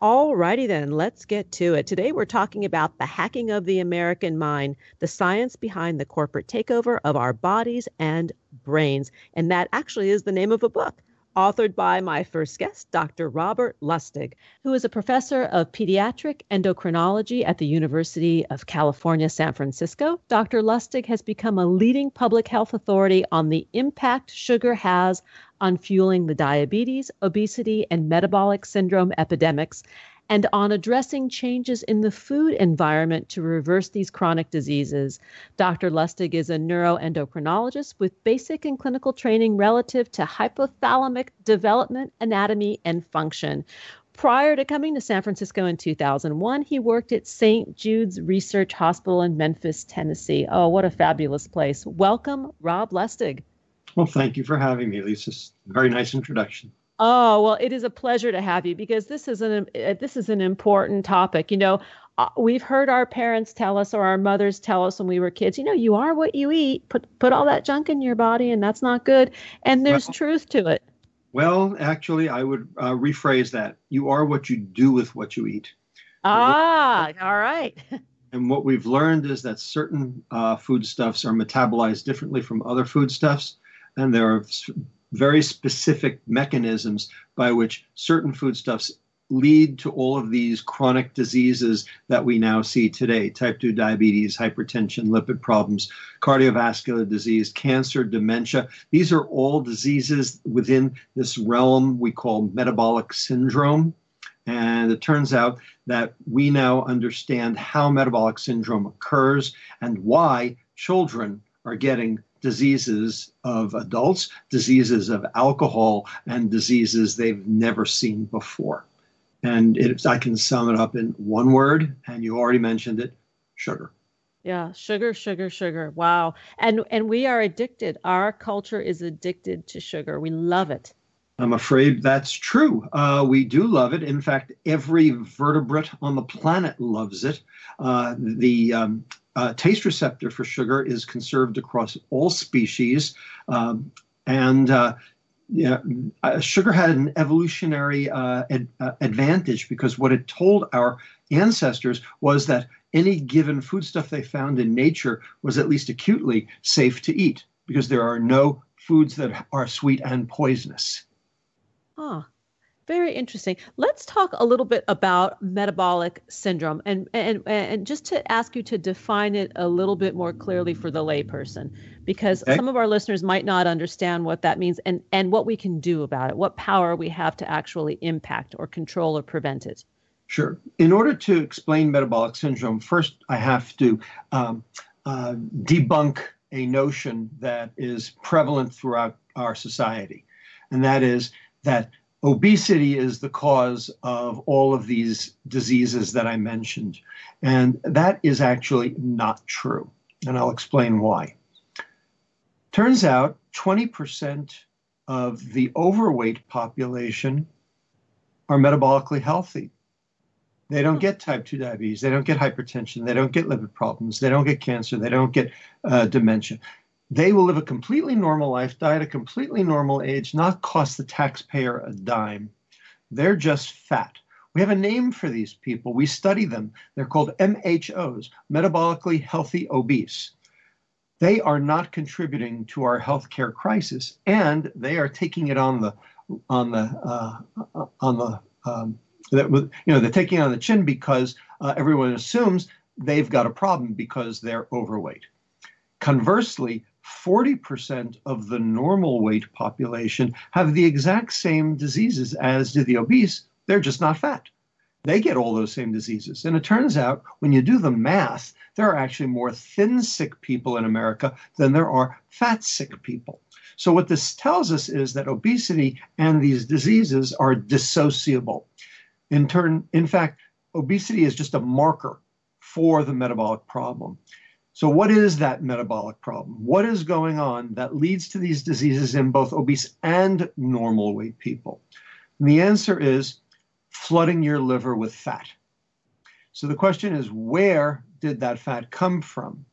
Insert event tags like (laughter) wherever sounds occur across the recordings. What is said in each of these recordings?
Alrighty then, let's get to it. Today we're talking about the hacking of the American mind, the science behind the corporate takeover of our bodies and brains. And that actually is the name of a book authored by my first guest, Dr. Robert Lustig, who is a professor of pediatric endocrinology at the University of California, San Francisco. Dr. Lustig has become a leading public health authority on the impact sugar has on fueling the diabetes, obesity, and metabolic syndrome epidemics and on addressing changes in the food environment to reverse these chronic diseases. Dr. Lustig is a neuroendocrinologist with basic and clinical training relative to hypothalamic development, anatomy, and function. Prior to coming to San Francisco in 2001, he worked at St. Jude's Research Hospital in Memphis, Tennessee. Oh, what a fabulous place. Welcome, Rob Lustig. Well, thank you for having me, Lisa. Very nice introduction. Oh well, it is a pleasure to have you because this is an uh, this is an important topic. You know, uh, we've heard our parents tell us or our mothers tell us when we were kids. You know, you are what you eat. Put put all that junk in your body, and that's not good. And there's well, truth to it. Well, actually, I would uh, rephrase that. You are what you do with what you eat. Ah, (laughs) all right. and what we've learned is that certain uh, foodstuffs are metabolized differently from other foodstuffs, and there are very specific mechanisms by which certain foodstuffs lead to all of these chronic diseases that we now see today type 2 diabetes, hypertension, lipid problems, cardiovascular disease, cancer, dementia. These are all diseases within this realm we call metabolic syndrome. And it turns out that we now understand how metabolic syndrome occurs and why children are getting diseases of adults, diseases of alcohol, and diseases they've never seen before. And it, I can sum it up in one word, and you already mentioned it sugar. Yeah, sugar, sugar, sugar. Wow. And and we are addicted. Our culture is addicted to sugar. We love it. I'm afraid that's true. Uh, we do love it. In fact, every vertebrate on the planet loves it. Uh, the um, uh, taste receptor for sugar is conserved across all species. Um, and uh, yeah, uh, sugar had an evolutionary uh, ad, uh, advantage because what it told our ancestors was that any given foodstuff they found in nature was at least acutely safe to eat because there are no foods that are sweet and poisonous. Huh. Very interesting. Let's talk a little bit about metabolic syndrome and and and just to ask you to define it a little bit more clearly for the layperson because okay. some of our listeners might not understand what that means and and what we can do about it, what power we have to actually impact or control or prevent it. Sure. In order to explain metabolic syndrome, first I have to um, uh, debunk a notion that is prevalent throughout our society and that is that obesity is the cause of all of these diseases that I mentioned. And that is actually not true. And I'll explain why. Turns out 20% of the overweight population are metabolically healthy. They don't get type 2 diabetes. They don't get hypertension. They don't get liver problems. They don't get cancer. They don't get uh, dementia. They will live a completely normal life, die at a completely normal age, not cost the taxpayer a dime. They're just fat. We have a name for these people. We study them. They're called MHOs, metabolically healthy obese. They are not contributing to our healthcare crisis, and they are taking it on the on the uh, on the um, that you know they're taking on the chin because uh, everyone assumes they've got a problem because they're overweight. Conversely, 40% of the normal weight population have the exact same diseases as do the obese. They're just not fat. They get all those same diseases. And it turns out when you do the math, there are actually more thin sick people in America than there are fat sick people. So, what this tells us is that obesity and these diseases are dissociable. In turn, in fact, obesity is just a marker for the metabolic problem. So, what is that metabolic problem? What is going on that leads to these diseases in both obese and normal weight people? And the answer is flooding your liver with fat. So, the question is where did that fat come from?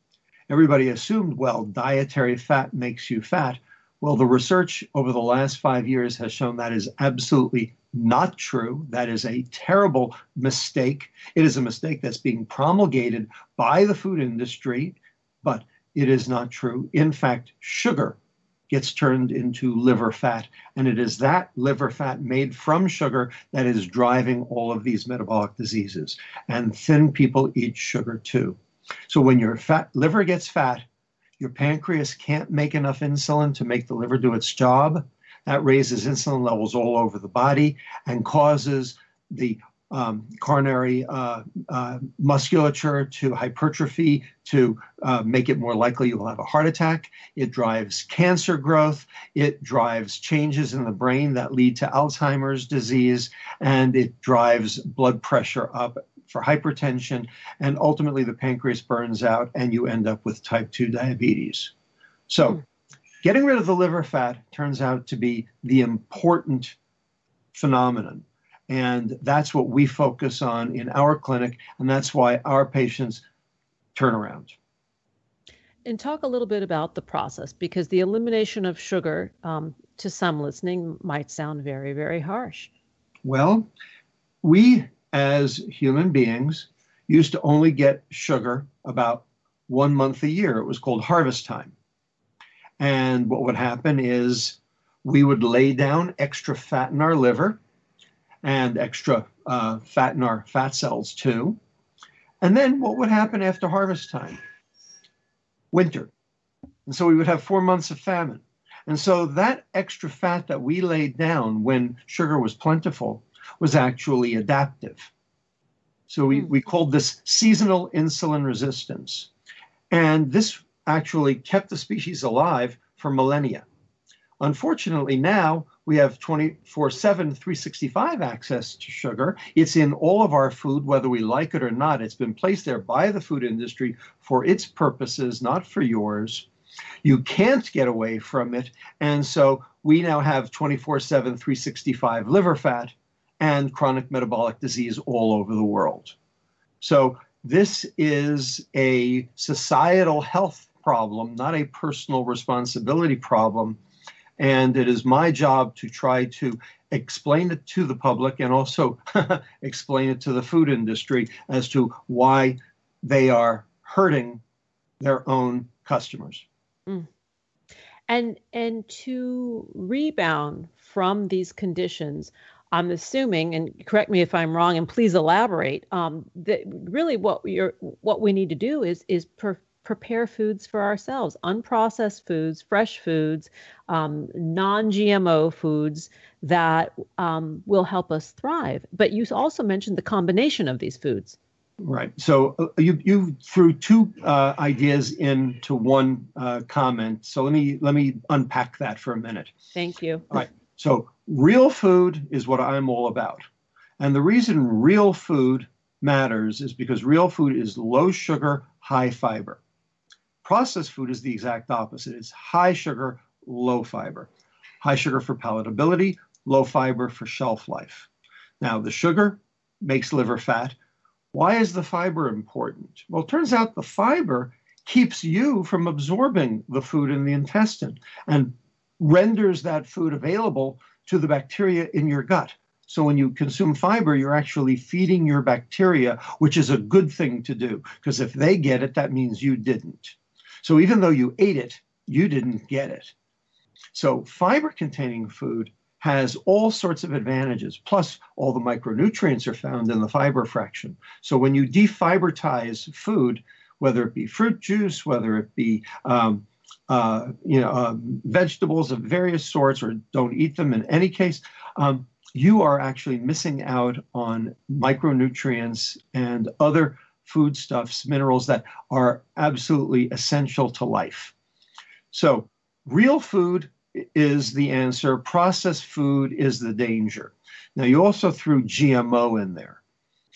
Everybody assumed, well, dietary fat makes you fat. Well, the research over the last five years has shown that is absolutely not true. That is a terrible mistake. It is a mistake that's being promulgated by the food industry, but it is not true. In fact, sugar gets turned into liver fat, and it is that liver fat made from sugar that is driving all of these metabolic diseases. And thin people eat sugar too. So when your fat liver gets fat, your pancreas can't make enough insulin to make the liver do its job. That raises insulin levels all over the body and causes the um, coronary uh, uh, musculature to hypertrophy to uh, make it more likely you will have a heart attack. It drives cancer growth. It drives changes in the brain that lead to Alzheimer's disease. And it drives blood pressure up for hypertension. And ultimately, the pancreas burns out and you end up with type 2 diabetes. So, mm. Getting rid of the liver fat turns out to be the important phenomenon. And that's what we focus on in our clinic. And that's why our patients turn around. And talk a little bit about the process because the elimination of sugar um, to some listening might sound very, very harsh. Well, we as human beings used to only get sugar about one month a year. It was called harvest time. And what would happen is we would lay down extra fat in our liver and extra uh, fat in our fat cells too. And then what would happen after harvest time? Winter. And so we would have four months of famine. And so that extra fat that we laid down when sugar was plentiful was actually adaptive. So we, hmm. we called this seasonal insulin resistance. And this actually kept the species alive for millennia. Unfortunately, now we have 24 7, 365 access to sugar. It's in all of our food, whether we like it or not. It's been placed there by the food industry for its purposes, not for yours. You can't get away from it. And so we now have 24 7, 365 liver fat and chronic metabolic disease all over the world. So this is a societal health problem, not a personal responsibility problem. And it is my job to try to explain it to the public and also (laughs) explain it to the food industry as to why they are hurting their own customers. Mm. And and to rebound from these conditions, I'm assuming, and correct me if I'm wrong, and please elaborate. Um, that really what you're what we need to do is is per, prepare foods for ourselves unprocessed foods, fresh foods, um, non GMO foods that um, will help us thrive. But you also mentioned the combination of these foods. Right. So uh, you you threw two uh, ideas into one uh, comment. So let me let me unpack that for a minute. Thank you. All right. So, real food is what I'm all about. And the reason real food matters is because real food is low sugar, high fiber. Processed food is the exact opposite it's high sugar, low fiber. High sugar for palatability, low fiber for shelf life. Now, the sugar makes liver fat. Why is the fiber important? Well, it turns out the fiber keeps you from absorbing the food in the intestine and renders that food available to the bacteria in your gut. So when you consume fiber, you're actually feeding your bacteria, which is a good thing to do because if they get it, that means you didn't. So even though you ate it, you didn't get it. So fiber containing food has all sorts of advantages. Plus, all the micronutrients are found in the fiber fraction. So when you defibratize food, whether it be fruit juice, whether it be um, uh, you know uh, vegetables of various sorts, or don't eat them in any case, um, you are actually missing out on micronutrients and other foodstuffs, minerals that are absolutely essential to life. So, real food is the answer. Processed food is the danger. Now, you also threw GMO in there.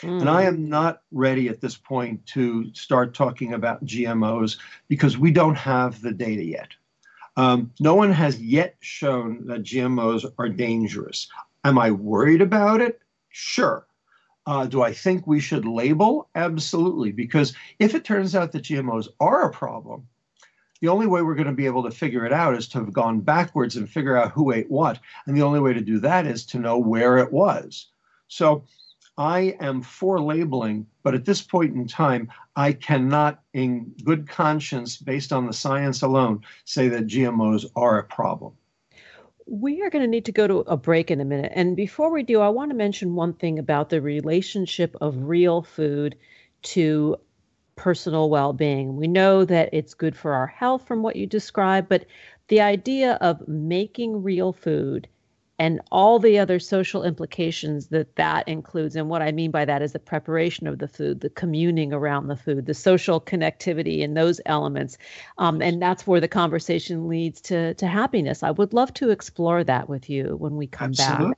Mm. And I am not ready at this point to start talking about GMOs because we don't have the data yet. Um, no one has yet shown that GMOs are dangerous. Am I worried about it? Sure. Uh, do I think we should label? Absolutely. Because if it turns out that GMOs are a problem, the only way we're going to be able to figure it out is to have gone backwards and figure out who ate what. And the only way to do that is to know where it was. So I am for labeling, but at this point in time, I cannot, in good conscience, based on the science alone, say that GMOs are a problem. We are going to need to go to a break in a minute. And before we do, I want to mention one thing about the relationship of real food to personal well being. We know that it's good for our health from what you described, but the idea of making real food and all the other social implications that that includes. And what I mean by that is the preparation of the food, the communing around the food, the social connectivity, and those elements. Um, and that's where the conversation leads to to happiness. I would love to explore that with you when we come back.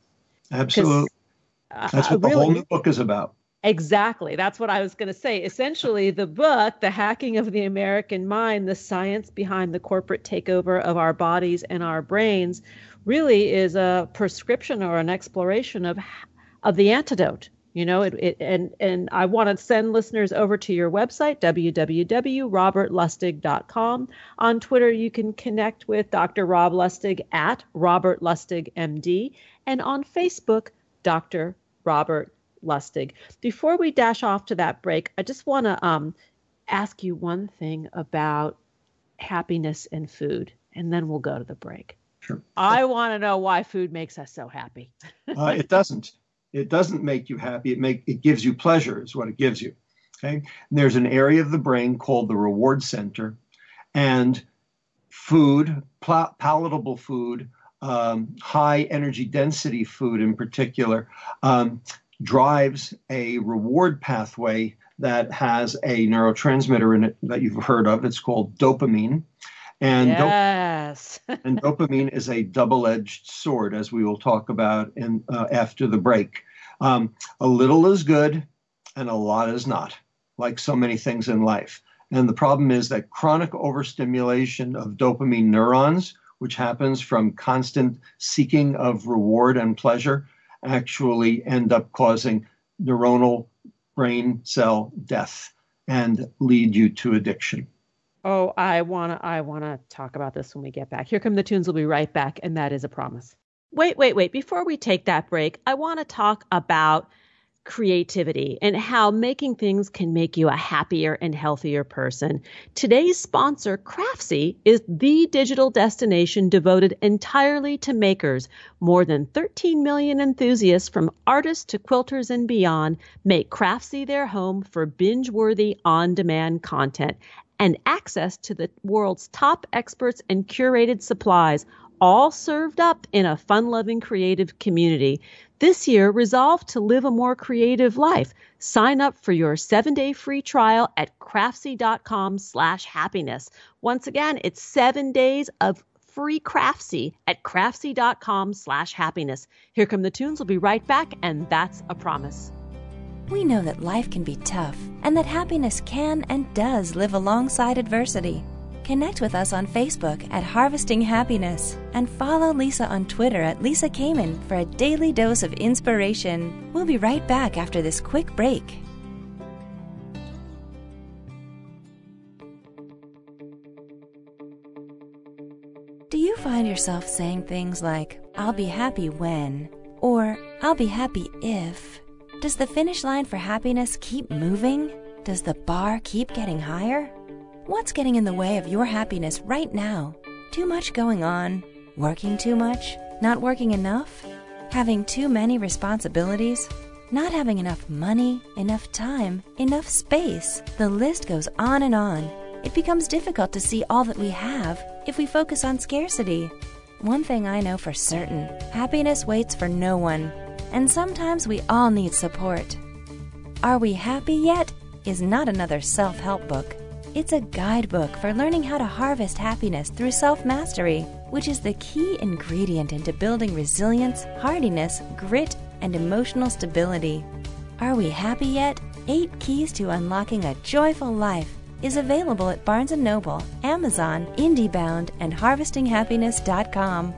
Absolutely. That's what the really, whole new book is about. Exactly. That's what I was going to say. Essentially, the book, The Hacking of the American Mind, the science behind the corporate takeover of our bodies and our brains, really is a prescription or an exploration of of the antidote. You know, it, it and and I want to send listeners over to your website www.robertlustig.com. On Twitter, you can connect with Dr. Rob Lustig at Robert Lustig MD, and on Facebook, Dr. Robert Lustig. Before we dash off to that break, I just want to um, ask you one thing about happiness and food, and then we'll go to the break. Sure. I want to know why food makes us so happy. (laughs) uh, it doesn't. It doesn't make you happy. It make it gives you pleasure. Is what it gives you. Okay. And there's an area of the brain called the reward center, and food, palatable food, um, high energy density food in particular, um, drives a reward pathway that has a neurotransmitter in it that you've heard of. It's called dopamine. And, yes. dop- (laughs) and dopamine is a double edged sword, as we will talk about in, uh, after the break. Um, a little is good and a lot is not, like so many things in life. And the problem is that chronic overstimulation of dopamine neurons, which happens from constant seeking of reward and pleasure, actually end up causing neuronal brain cell death and lead you to addiction. Oh, I want to I want to talk about this when we get back. Here come the tunes. We'll be right back and that is a promise. Wait, wait, wait. Before we take that break, I want to talk about creativity and how making things can make you a happier and healthier person. Today's sponsor, Craftsy, is the digital destination devoted entirely to makers. More than 13 million enthusiasts from artists to quilters and beyond make Craftsy their home for binge-worthy on-demand content and access to the world's top experts and curated supplies all served up in a fun loving creative community. This year, resolve to live a more creative life. Sign up for your seven day free trial at craftsy.com slash happiness. Once again, it's seven days of free Craftsy at craftsy.com slash happiness. Here come the tunes. We'll be right back, and that's a promise. We know that life can be tough and that happiness can and does live alongside adversity. Connect with us on Facebook at Harvesting Happiness and follow Lisa on Twitter at Lisa Kamen for a daily dose of inspiration. We'll be right back after this quick break. Do you find yourself saying things like, I'll be happy when, or I'll be happy if? Does the finish line for happiness keep moving? Does the bar keep getting higher? What's getting in the way of your happiness right now? Too much going on? Working too much? Not working enough? Having too many responsibilities? Not having enough money, enough time, enough space? The list goes on and on. It becomes difficult to see all that we have if we focus on scarcity. One thing I know for certain happiness waits for no one, and sometimes we all need support. Are We Happy Yet? is not another self help book. It's a guidebook for learning how to harvest happiness through self mastery, which is the key ingredient into building resilience, hardiness, grit, and emotional stability. Are We Happy Yet? Eight Keys to Unlocking a Joyful Life is available at Barnes & Noble, Amazon, IndieBound, and HarvestingHappiness.com.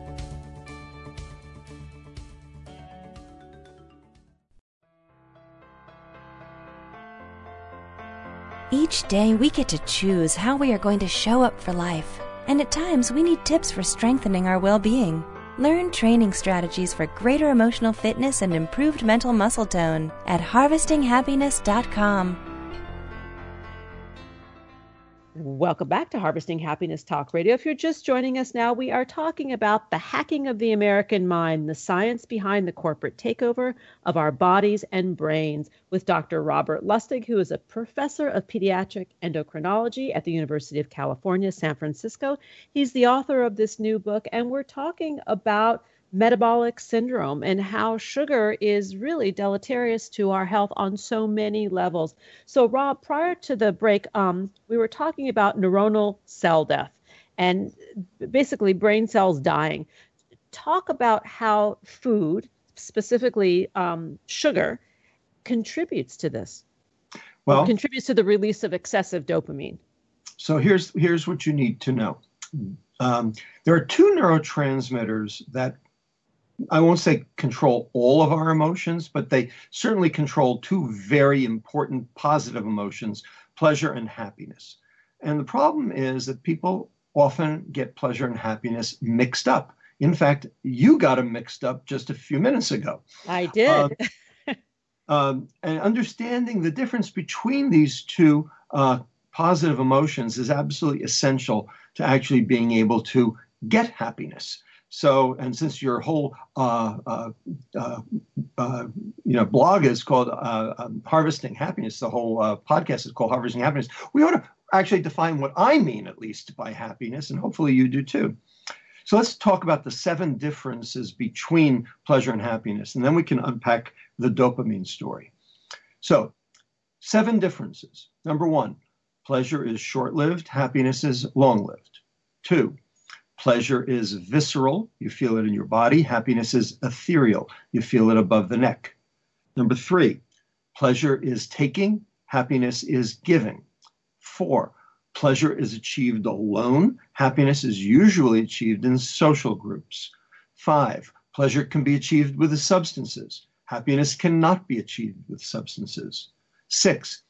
Each day we get to choose how we are going to show up for life, and at times we need tips for strengthening our well-being. Learn training strategies for greater emotional fitness and improved mental muscle tone at harvestinghappiness.com. Welcome back to Harvesting Happiness Talk Radio. If you're just joining us now, we are talking about the hacking of the American mind, the science behind the corporate takeover of our bodies and brains, with Dr. Robert Lustig, who is a professor of pediatric endocrinology at the University of California, San Francisco. He's the author of this new book, and we're talking about metabolic syndrome and how sugar is really deleterious to our health on so many levels. So, Rob, prior to the break, um, we were talking about neuronal cell death and basically brain cells dying. Talk about how food, specifically um, sugar, contributes to this. Well, contributes to the release of excessive dopamine. So here's here's what you need to know. Um, there are two neurotransmitters that I won't say control all of our emotions, but they certainly control two very important positive emotions pleasure and happiness. And the problem is that people often get pleasure and happiness mixed up. In fact, you got them mixed up just a few minutes ago. I did. Uh, um, and understanding the difference between these two uh, positive emotions is absolutely essential to actually being able to get happiness. So, and since your whole uh, uh, uh, uh you know blog is called uh, um, Harvesting Happiness, the whole uh, podcast is called Harvesting Happiness. We ought to actually define what I mean, at least, by happiness, and hopefully you do too. So let's talk about the seven differences between pleasure and happiness, and then we can unpack the dopamine story. So, seven differences. Number one, pleasure is short lived, happiness is long lived. Two, Pleasure is visceral, you feel it in your body. Happiness is ethereal, you feel it above the neck. Number three, pleasure is taking, happiness is giving. Four, pleasure is achieved alone, happiness is usually achieved in social groups. Five, pleasure can be achieved with the substances, happiness cannot be achieved with substances. Six,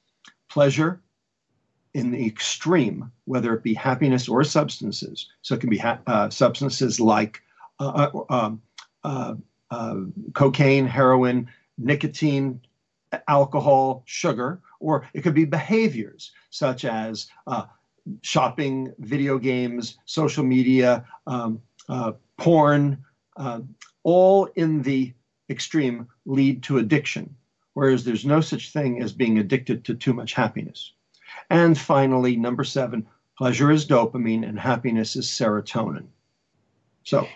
pleasure in the extreme, whether it be happiness or substances. So it can be ha- uh, substances like uh, uh um, uh, uh, cocaine, heroin, nicotine, alcohol, sugar, or it could be behaviors such as uh, shopping, video games, social media, um, porn, all in the extreme lead to addiction, whereas there's no such thing as being addicted to too much happiness. And finally, number seven, pleasure is dopamine and happiness is serotonin. So,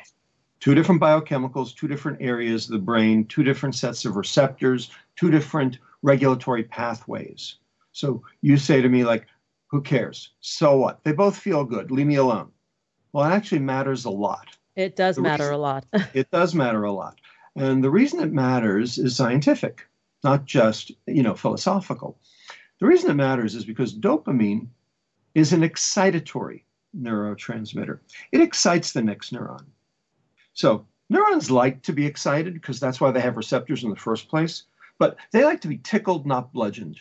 two different biochemicals, two different areas of the brain, two different sets of receptors, two different regulatory pathways. So, you say to me, like, who cares? So what? They both feel good. Leave me alone. Well, it actually matters a lot. It does the matter reason, a lot. (laughs) it does matter a lot. And the reason it matters is scientific, not just, you know, philosophical. The reason it matters is because dopamine is an excitatory neurotransmitter. It excites the next neuron. So neurons like to be excited because that's why they have receptors in the first place, but they like to be tickled, not bludgeoned.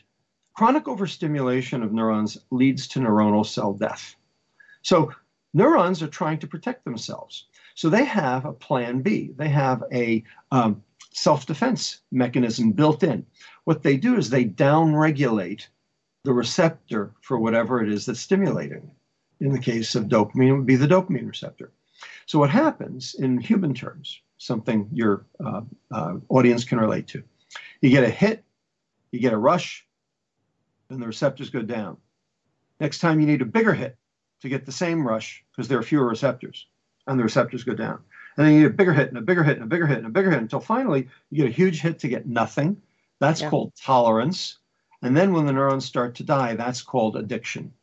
Chronic overstimulation of neurons leads to neuronal cell death. So neurons are trying to protect themselves. So they have a plan B. They have a um, self defense mechanism built in. What they do is they downregulate the receptor for whatever it is that's stimulating. In the case of dopamine, it would be the dopamine receptor. So, what happens in human terms, something your uh, uh, audience can relate to, you get a hit, you get a rush, and the receptors go down. Next time, you need a bigger hit to get the same rush because there are fewer receptors, and the receptors go down. And then you get a bigger hit and a bigger hit and a bigger hit and a bigger hit until finally you get a huge hit to get nothing. That's yeah. called tolerance. And then when the neurons start to die, that's called addiction.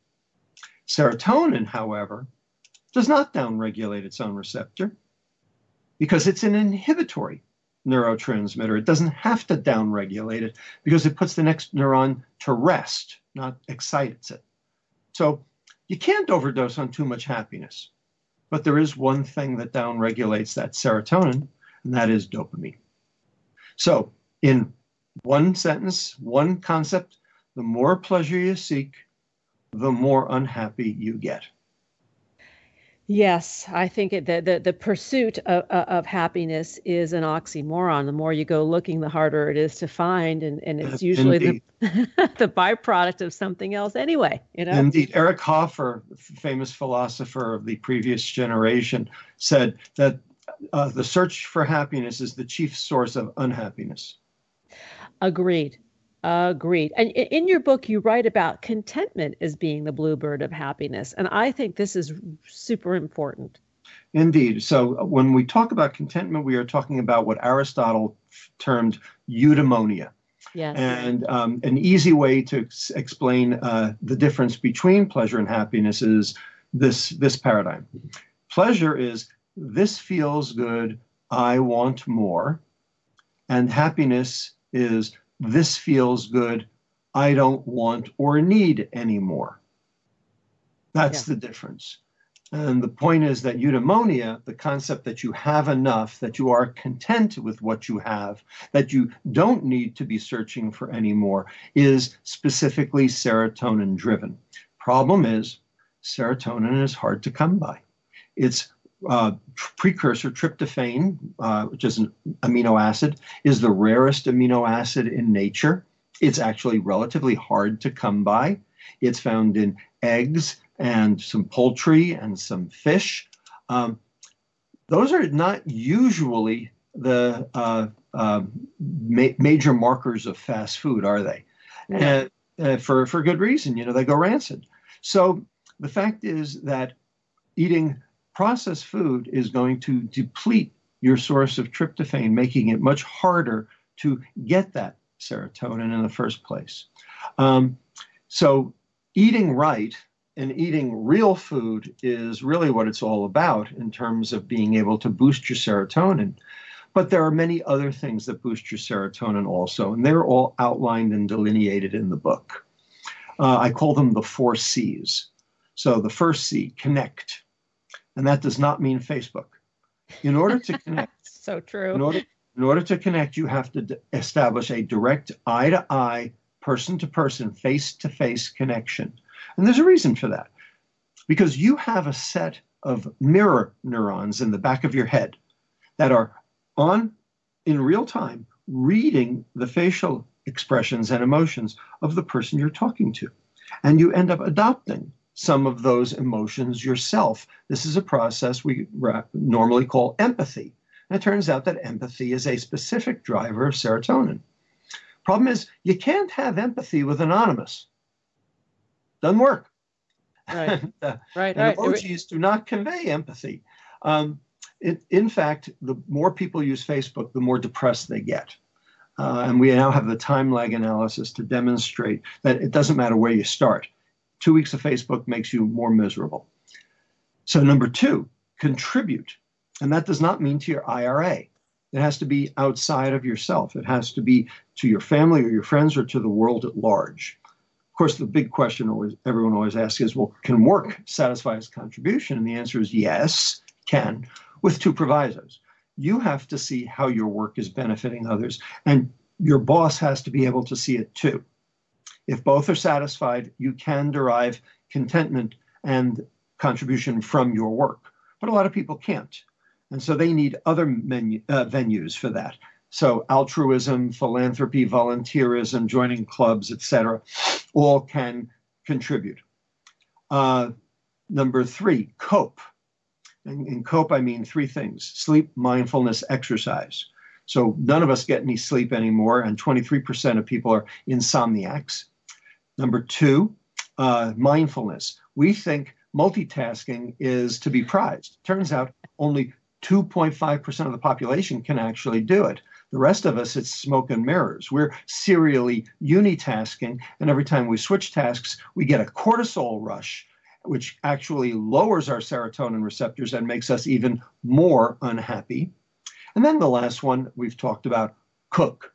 Serotonin, however, does not downregulate its own receptor because it's an inhibitory neurotransmitter. It doesn't have to downregulate it because it puts the next neuron to rest, not excites it. So you can't overdose on too much happiness. But there is one thing that downregulates that serotonin, and that is dopamine. So, in one sentence, one concept, the more pleasure you seek, the more unhappy you get. Yes, I think it, the, the the pursuit of, of happiness is an oxymoron. The more you go looking, the harder it is to find, and, and it's usually the (laughs) the byproduct of something else anyway. You know. Indeed, Eric Hoffer, famous philosopher of the previous generation, said that uh, the search for happiness is the chief source of unhappiness. Agreed. Agreed. And in your book, you write about contentment as being the bluebird of happiness. And I think this is super important. Indeed. So uh, when we talk about contentment, we are talking about what Aristotle termed eudaimonia. Yes. And um, an easy way to ex- explain uh, the difference between pleasure and happiness is this, this paradigm. Pleasure is this feels good, I want more. And happiness is this feels good, I don't want or need anymore. That's yeah. the difference. And the point is that eudaimonia, the concept that you have enough, that you are content with what you have, that you don't need to be searching for any more, is specifically serotonin driven. Problem is, serotonin is hard to come by. It's uh, precursor tryptophan, uh, which is an amino acid, is the rarest amino acid in nature. It's actually relatively hard to come by. It's found in eggs and some poultry and some fish. Um, those are not usually the uh, uh ma- major markers of fast food, are they? Yeah. And uh, for for good reason, you know, they go rancid. So the fact is that eating processed food is going to deplete your source of tryptophan, making it much harder to get that serotonin in the first place. Um, so, eating right and eating real food is really what it's all about in terms of being able to boost your serotonin. But there are many other things that boost your serotonin also, and they're all outlined and delineated in the book. Uh, I call them the four C's. So, the first C, connect and that does not mean Facebook. In order to (laughs) connect, so true. In order, in order to connect, you have to d- establish a direct eye to eye, person to person, face to face connection. And there's a reason for that. Because you have a set of mirror neurons in the back of your head that are on in real time reading the facial expressions and emotions of the person you're talking to. And you end up adopting some of those emotions yourself. This is a process we normally call empathy. And it turns out that empathy is a specific driver of serotonin. Problem is, you can't have empathy with anonymous. Doesn't work. Right. (laughs) uh, right. right. Emojis do not convey empathy. Um, it, in fact, the more people use Facebook, the more depressed they get. Uh, and we now have the time lag analysis to demonstrate that it doesn't matter where you start two weeks of Facebook makes you more miserable. So, number two, contribute. And that does not mean to your IRA. It has to be outside of yourself. It has to be to your family or your friends or to the world at large. Of course, the big question always everyone always asks is, well, can work satisfy its contribution? And the answer is yes, can, with two provisos. You have to see how your work is benefiting others, and your boss has to be able to see it too. If both are satisfied, you can derive contentment and contribution from your work. But a lot of people can't. And so they need other menu, uh, venues for that. So altruism, philanthropy, volunteerism, joining clubs, etc., all can contribute. Uh, number three, cope. And in cope, I mean three things sleep, mindfulness, exercise. So none of us get any sleep anymore, and 23% of people are insomniacs. Number two, uh, mindfulness. We think multitasking is to be prized. Turns out only 2.5% of the population can actually do it. The rest of us, it's smoke and mirrors. We're serially unitasking, and every time we switch tasks, we get a cortisol rush, which actually lowers our serotonin receptors and makes us even more unhappy. And then the last one we've talked about cook.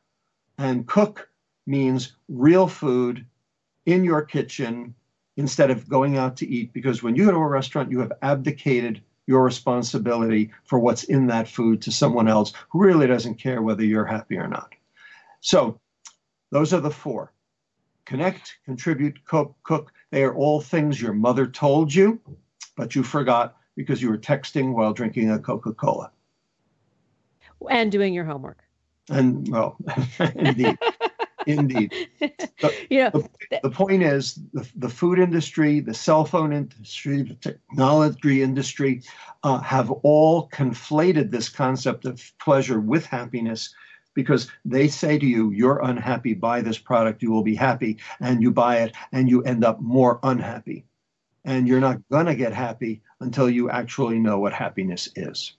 And cook means real food in your kitchen instead of going out to eat, because when you go to a restaurant, you have abdicated your responsibility for what's in that food to someone else who really doesn't care whether you're happy or not. So, those are the four connect, contribute, cook, cook. They are all things your mother told you, but you forgot because you were texting while drinking a Coca Cola. And doing your homework. And, well, (laughs) indeed. Indeed. The, (laughs) you know, the, the, point is the, the food industry, the cell phone industry, the technology industry uh, have all conflated this concept of pleasure with happiness because they say to you, you're unhappy, buy this product, you will be happy, and you buy it and you end up more unhappy. And you're not going to get happy until you actually know what happiness is.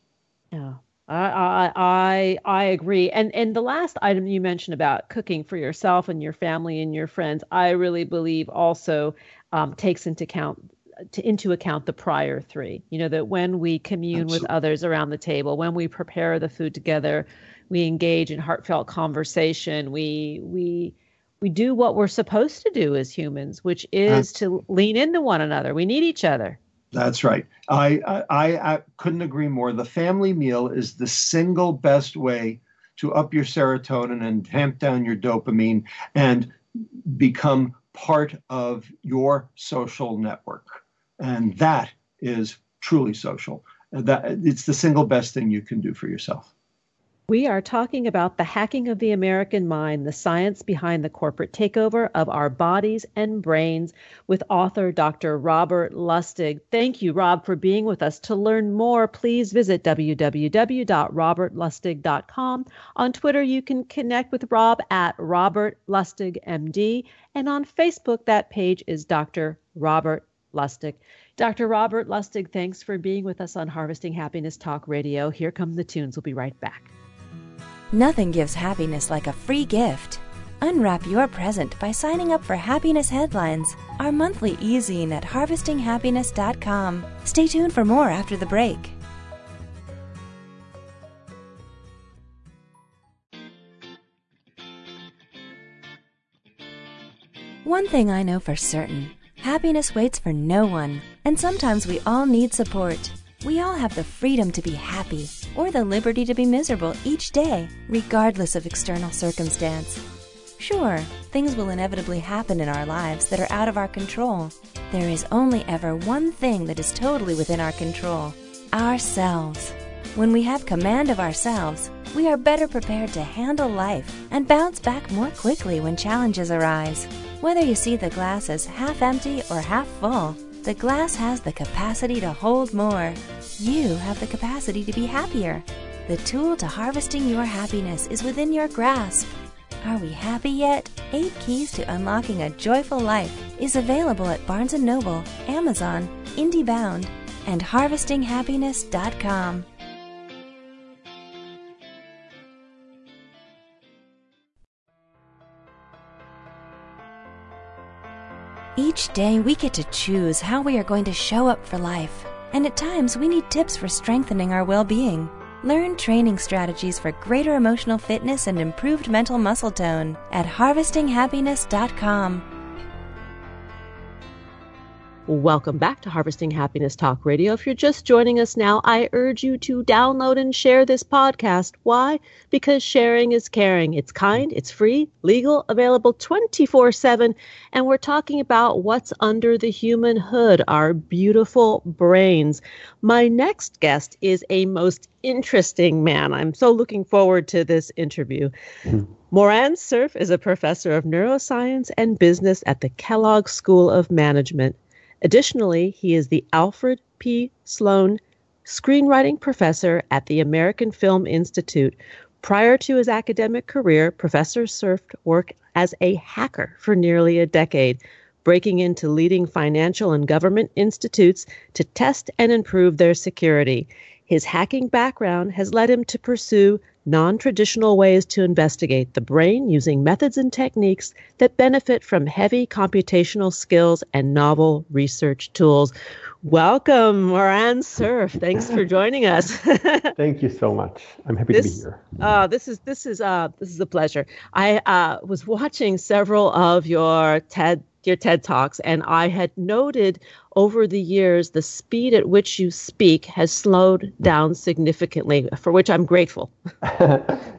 Yeah. I, I I agree. And and the last item you mentioned about cooking for yourself and your family and your friends, I really believe also um, takes into account to, into account the prior three. You know that when we commune Absolutely. with others around the table, when we prepare the food together, we engage in heartfelt conversation. We we we do what we're supposed to do as humans, which is to lean into one another. We need each other. That's right. I, I, I couldn't agree more. The family meal is the single best way to up your serotonin and tamp down your dopamine and become part of your social network. And that is truly social. That it's the single best thing you can do for yourself. We are talking about the hacking of the American mind, the science behind the corporate takeover of our bodies and brains, with author Dr. Robert Lustig. Thank you, Rob, for being with us. To learn more, please visit www.robertlustig.com. On Twitter, you can connect with Rob at Robert Lustig MD, and on Facebook, that page is Dr. Robert Lustig. Dr. Robert Lustig, thanks for being with us on Harvesting Happiness Talk Radio. Here come the tunes. We'll be right back. Nothing gives happiness like a free gift. Unwrap your present by signing up for Happiness Headlines, our monthly e-zine at harvestinghappiness.com. Stay tuned for more after the break. One thing I know for certain happiness waits for no one, and sometimes we all need support. We all have the freedom to be happy or the liberty to be miserable each day, regardless of external circumstance. Sure, things will inevitably happen in our lives that are out of our control. There is only ever one thing that is totally within our control ourselves. When we have command of ourselves, we are better prepared to handle life and bounce back more quickly when challenges arise. Whether you see the glass as half empty or half full, the glass has the capacity to hold more. You have the capacity to be happier. The tool to harvesting your happiness is within your grasp. Are we happy yet? Eight Keys to Unlocking a Joyful Life is available at Barnes & Noble, Amazon, IndieBound, and HarvestingHappiness.com. Each day we get to choose how we are going to show up for life. And at times, we need tips for strengthening our well being. Learn training strategies for greater emotional fitness and improved mental muscle tone at harvestinghappiness.com. Welcome back to Harvesting Happiness Talk Radio. If you're just joining us now, I urge you to download and share this podcast. Why? Because sharing is caring. It's kind, it's free, legal, available 24 7. And we're talking about what's under the human hood, our beautiful brains. My next guest is a most interesting man. I'm so looking forward to this interview. Mm. Moran Cerf is a professor of neuroscience and business at the Kellogg School of Management. Additionally, he is the Alfred P. Sloan Screenwriting Professor at the American Film Institute. Prior to his academic career, Professor Cerf worked as a hacker for nearly a decade, breaking into leading financial and government institutes to test and improve their security. His hacking background has led him to pursue non traditional ways to investigate the brain using methods and techniques that benefit from heavy computational skills and novel research tools. Welcome, Moran Cerf. Thanks for joining us. (laughs) Thank you so much. I'm happy this, to be here. Uh, this is this is uh, this is a pleasure. I uh, was watching several of your TED your TED Talks, and I had noted over the years the speed at which you speak has slowed down significantly, for which I'm grateful. (laughs)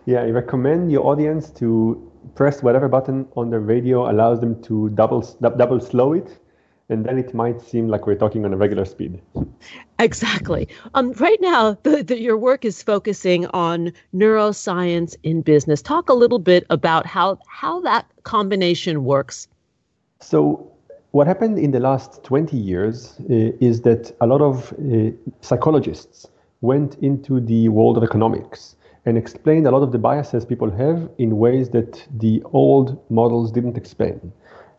yeah, I recommend your audience to press whatever button on their radio allows them to double double slow it and then it might seem like we're talking on a regular speed. Exactly. Um, right now, the, the, your work is focusing on neuroscience in business. Talk a little bit about how how that combination works so what happened in the last 20 years uh, is that a lot of uh, psychologists went into the world of economics and explained a lot of the biases people have in ways that the old models didn't explain.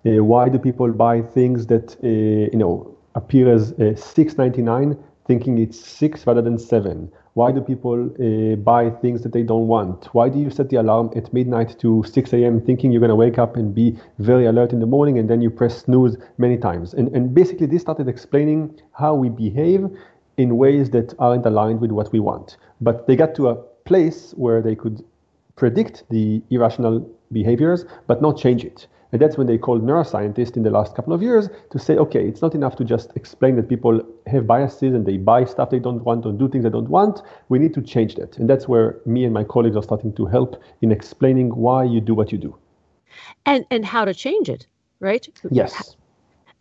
Uh, why do people buy things that you know appear as uh, 6.99 thinking it's six rather than seven? Why do people uh, buy things that they don't want? Why do you set the alarm at midnight to 6 a.m. thinking you're going to wake up and be very alert in the morning and then you press snooze many times? And, and basically, this started explaining how we behave in ways that aren't aligned with what we want. But they got to a place where they could predict the irrational behaviors but not change it. And that's when they called neuroscientists in the last couple of years to say, okay, it's not enough to just explain that people have biases and they buy stuff they don't want or do things they don't want. We need to change that. And that's where me and my colleagues are starting to help in explaining why you do what you do. And and how to change it, right? Yes.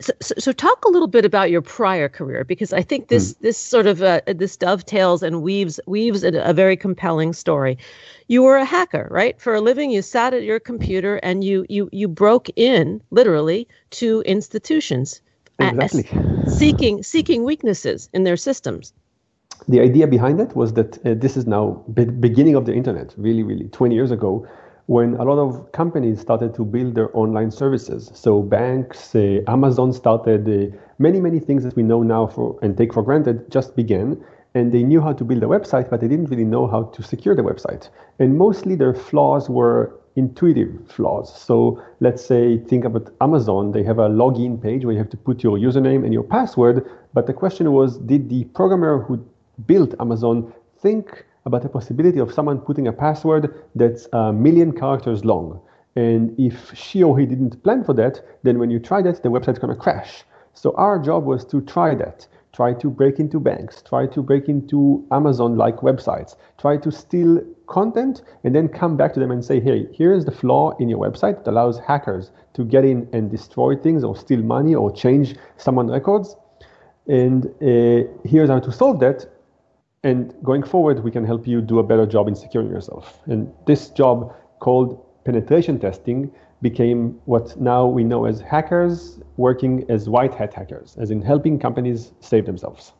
So, so, talk a little bit about your prior career because I think this mm. this sort of uh, this dovetails and weaves weaves a, a, very compelling story. You were a hacker, right? For a living, you sat at your computer and you you you broke in literally to institutions, exactly. seeking seeking weaknesses in their systems. The idea behind that was that uh, this is now be- beginning of the internet, really, really, 20 years ago when a lot of companies started to build their online services. So banks, uh, Amazon started uh, many, many things that we know now for and take for granted just began. And they knew how to build a website, but they didn't really know how to secure the website. And mostly their flaws were intuitive flaws. So let's say think about Amazon. They have a login page where you have to put your username and your password. But the question was, did the programmer who built Amazon think about the possibility of someone putting a password that's a million characters long. And if she or he didn't plan for that, then when you try that, the website's going to crash. So our job was to try that. Try to break into banks, try to break into Amazon like websites, try to steal content, and then come back to them and say, hey, here's the flaw in your website that allows hackers to get in and destroy things or steal money or change someone's records. And uh, here's how to solve that and going forward, we can help you do a better job in securing yourself. And this job called penetration testing became what now we know as hackers working as white hat hackers, as in helping companies save themselves.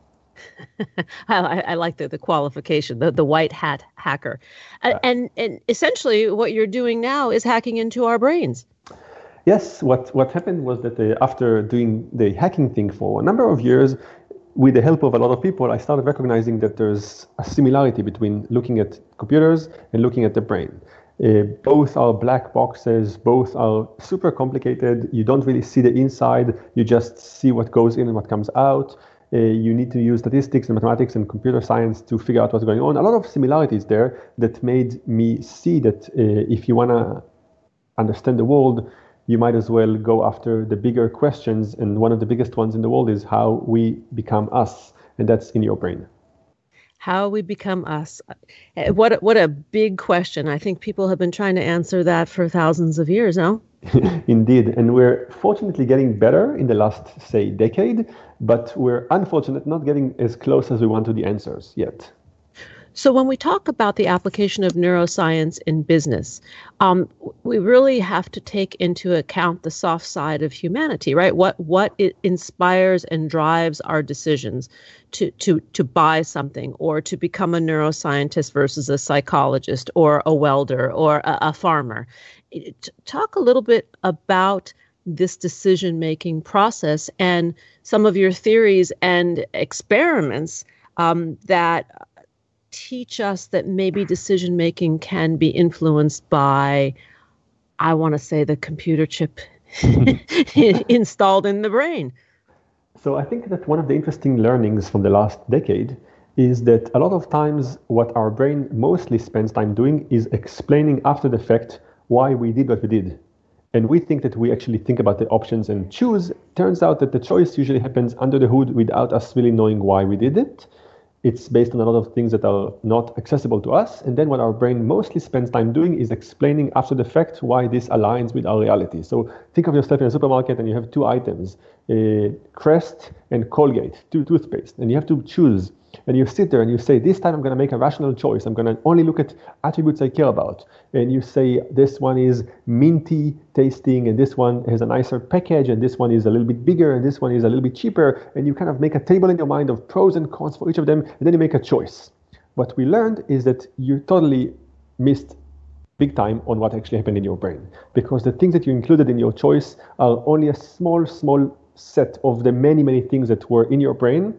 (laughs) I, I, like the, the qualification, the, the white hat hacker. Uh, and, and essentially, what you're doing now is hacking into our brains. Yes, what, what happened was that uh, after doing the hacking thing for a number of years, with the help of a lot of people, I started recognizing that there's a similarity between looking at computers and looking at the brain. Uh, both are black boxes, both are super complicated. You don't really see the inside, you just see what goes in and what comes out. uh, you need to use statistics and mathematics and computer science to figure out what's going on. A lot of similarities there that made me see that uh, if you want to understand the world, you might as well go after the bigger questions. And one of the biggest ones in the world is how we become us, and that's in your brain. How we become us. Uh, what a, what a big question. I think people have been trying to answer that for thousands of years now. (laughs) Indeed, and we're fortunately getting better in the last, say, decade, but we're unfortunate not getting as close as we want to the answers yet. So, when we talk about the application of neuroscience in business, um, we really have to take into account the soft side of humanity, right? What what it inspires and drives our decisions to to to buy something or to become a neuroscientist versus a psychologist or a welder or a, a farmer. Talk a little bit about this decision making process and some of your theories and experiments um, that teach us that maybe decision making can be influenced by, I want to say, the computer chip mm-hmm. (laughs) installed in the brain. So I think that one of the interesting learnings from the last decade is that a lot of times what our brain mostly spends time doing is explaining after the fact why we did what we did. And we think that we actually think about the options and choose. Turns out that the choice usually happens under the hood without us really knowing why we did it it's based on a lot of things that are not accessible to us. And then what our brain mostly spends time doing is explaining after the fact why this aligns with our reality. So think of yourself in a supermarket and you have two items, uh, Crest and Colgate, two toothpaste, and you have to choose and you sit there and you say, This time I'm going to make a rational choice. I'm going to only look at attributes I care about. And you say, This one is minty tasting, and this one has a nicer package, and this one is a little bit bigger, and this one is a little bit cheaper. And you kind of make a table in your mind of pros and cons for each of them, and then you make a choice. What we learned is that you totally missed big time on what actually happened in your brain because the things that you included in your choice are only a small, small set of the many, many things that were in your brain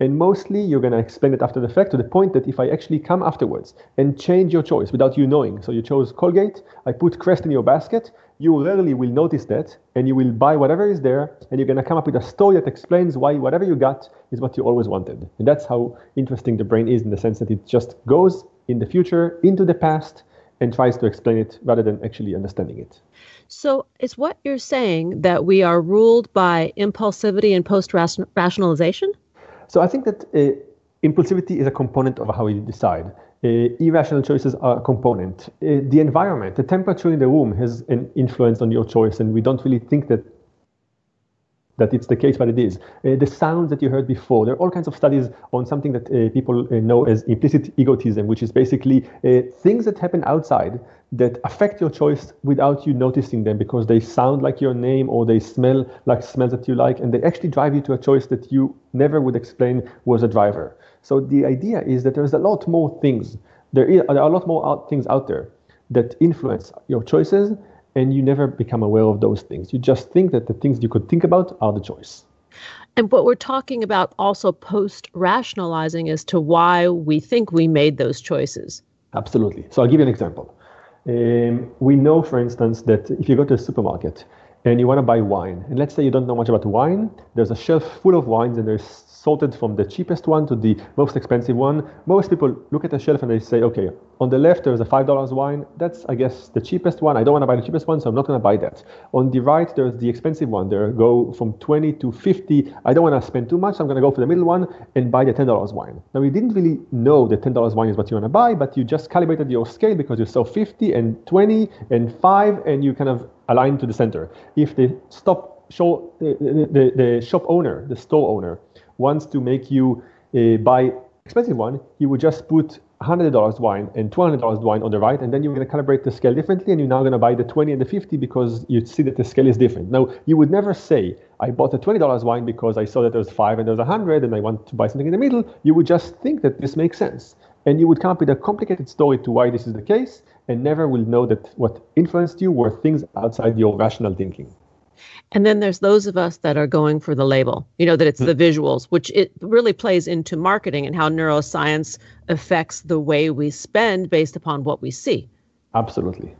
and mostly you're going to explain it after the fact to the point that if I actually come afterwards and change your choice without you knowing, so you chose Colgate, I put Crest in your basket, you rarely will notice that and you will buy whatever is there and you're going to come up with a story that explains why whatever you got is what you always wanted. And that's how interesting the brain is in the sense that it just goes in the future into the past and tries to explain it rather than actually understanding it. So, is what you're saying that we are ruled by impulsivity and post rationalization? So I think that uh, impulsivity is a component of how we decide. Uh, irrational choices are a component. Uh, the environment, the temperature in the room has an influence on your choice, and we don't really think that that it's the case, but it is. Uh, the sounds that you heard before, there are all kinds of studies on something that uh, people uh, know as implicit egotism, which is basically uh, things that happen outside that affect your choice without you noticing them because they sound like your name or they smell like smells that you like, and they actually drive you to a choice that you never would explain was a driver. So the idea is that there's a lot more things. There, is, there are a lot more out, things out there that influence your choices and you never become aware of those things. You just think that the things you could think about are the choice. And what we're talking about also post rationalizing as to why we think we made those choices. Absolutely. So I'll give you an example. Um, we know, for instance, that if you go to a supermarket and you want to buy wine, and let's say you don't know much about wine, there's a shelf full of wines and there's sorted from the cheapest one to the most expensive one. Most people look at the shelf and they say, okay, on the left there's a $5 wine. That's, I guess, the cheapest one. I don't want to buy the cheapest one, so I'm not going to buy that. On the right, there's the expensive one. There go from 20 to 50. I don't want to spend too much, so I'm going to go for the middle one and buy the $10 wine. Now, you didn't really know that $10 wine is what you want to buy, but you just calibrated your scale because you saw 50 and 20 and 5, and you kind of aligned to the center. If the stop show the, the, the shop owner, the store owner, wants to make you uh, buy expensive one, he would just put $100 wine and $200 wine on the right, and then you're going to calibrate the scale differently, and you're now going to buy the 20 and the 50 because you see that the scale is different. Now, you would never say, I bought a $20 wine because I saw that there was five and there was 100, and I want to buy something in the middle. You would just think that this makes sense. And you would come up with a complicated story to why this is the case, and never will know that what influenced you were things outside your rational thinking. And then there's those of us that are going for the label, you know, that it's the visuals, which it really plays into marketing and how neuroscience affects the way we spend based upon what we see. Absolutely.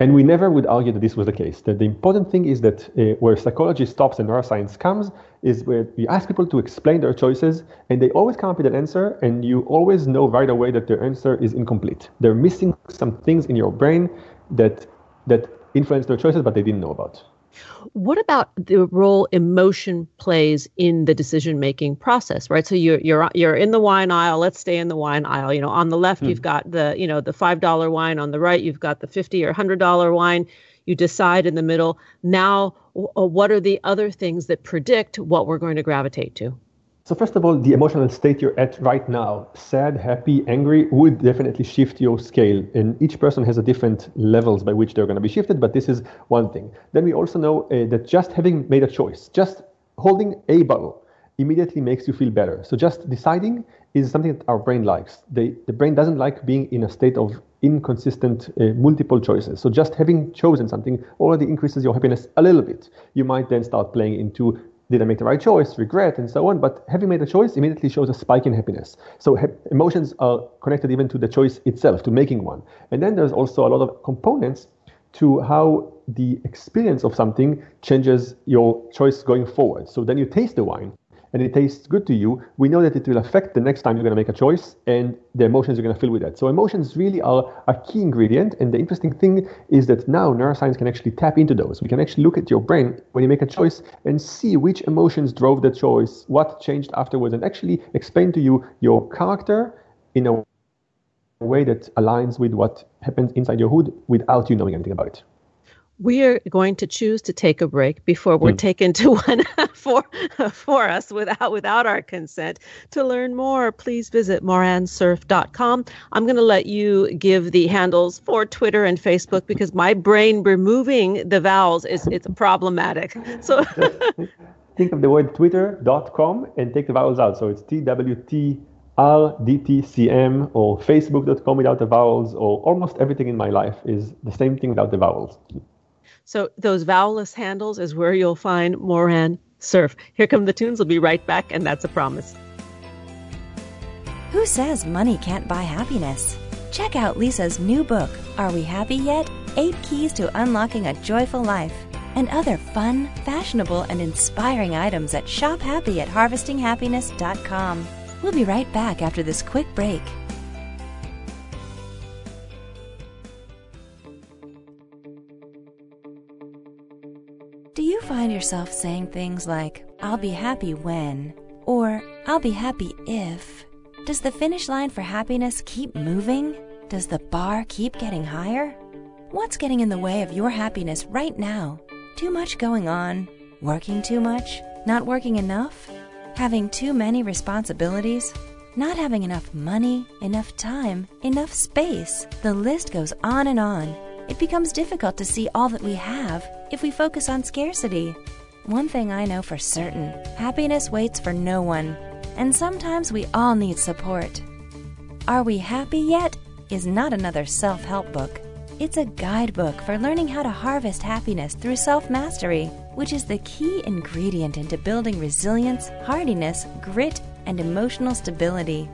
And we never would argue that this was the case. That the important thing is that uh, where psychology stops and neuroscience comes is where we ask people to explain their choices, and they always come up with an answer, and you always know right away that their answer is incomplete. They're missing some things in your brain that that influence their choices, but they didn't know about. What about the role emotion plays in the decision making process, right? So you're you're you're in the wine aisle. Let's stay in the wine aisle. You know, on the left mm. you've got the you know the five dollar wine. On the right you've got the fifty or hundred dollar wine. You decide in the middle. Now, what are the other things that predict what we're going to gravitate to? So first of all, the emotional state you're at right now, sad, happy, angry, would definitely shift your scale. And each person has a different levels by which they're going to be shifted, but this is one thing. Then we also know uh, that just having made a choice, just holding a bottle, immediately makes you feel better. So just deciding is something that our brain likes. The, the brain doesn't like being in a state of inconsistent uh, multiple choices. So just having chosen something already increases your happiness a little bit. You might then start playing into did I make the right choice, regret, and so on. But having made a choice immediately shows a spike in happiness. So ha- emotions are connected even to the choice itself, to making one. And then there's also a lot of components to how the experience of something changes your choice going forward. So then you taste the wine and it tastes good to you, we know that it will affect the next time you're going to make a choice and the emotions you're going to feel with that. So emotions really are a key ingredient. And the interesting thing is that now neuroscience can actually tap into those. We can actually look at your brain when you make a choice and see which emotions drove the choice, what changed afterwards, and actually explain to you your character in a way that aligns with what happens inside your hood without you knowing anything about it we are going to choose to take a break before we're mm. taken to (laughs) one for for us without without our consent. To learn more, please visit morancerf.com. I'm going to let you give the handles for Twitter and Facebook because my brain removing the vowels is it's problematic. So (laughs) think of the word twitter.com and take the vowels out. So it's T W T R D T C M or facebook.com without the vowels or almost everything in my life is the same thing without the vowels. So those vowelless handles is where you'll find Moran Cerf. Here come the tunes. We'll be right back, and that's a promise. Who says money can't buy happiness? Check out Lisa's new book, Are We Happy Yet? Eight Keys to Unlocking a Joyful Life, and other fun, fashionable, and inspiring items at shophappy at harvestinghappiness.com. We'll be right back after this quick break. Find yourself saying things like, I'll be happy when, or I'll be happy if? Does the finish line for happiness keep moving? Does the bar keep getting higher? What's getting in the way of your happiness right now? Too much going on? Working too much? Not working enough? Having too many responsibilities? Not having enough money, enough time, enough space? The list goes on and on it becomes difficult to see all that we have if we focus on scarcity. One thing I know for certain happiness waits for no one, and sometimes we all need support. Are We Happy Yet? is not another self help book. It's a guidebook for learning how to harvest happiness through self mastery, which is the key ingredient into building resilience, hardiness, grit, and emotional stability.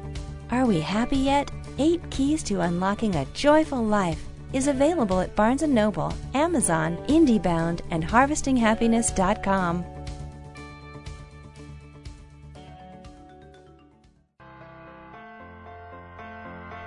Are We Happy Yet? Eight Keys to Unlocking a Joyful Life is available at Barnes & Noble, Amazon, IndieBound, and HarvestingHappiness.com.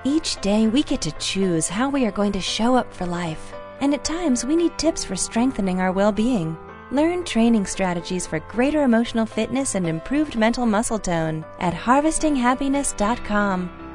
Each day we get to choose how we are going to show up for life, and at times we need tips for strengthening our well-being. Learn training strategies for greater emotional fitness and improved mental muscle tone at harvestinghappiness.com.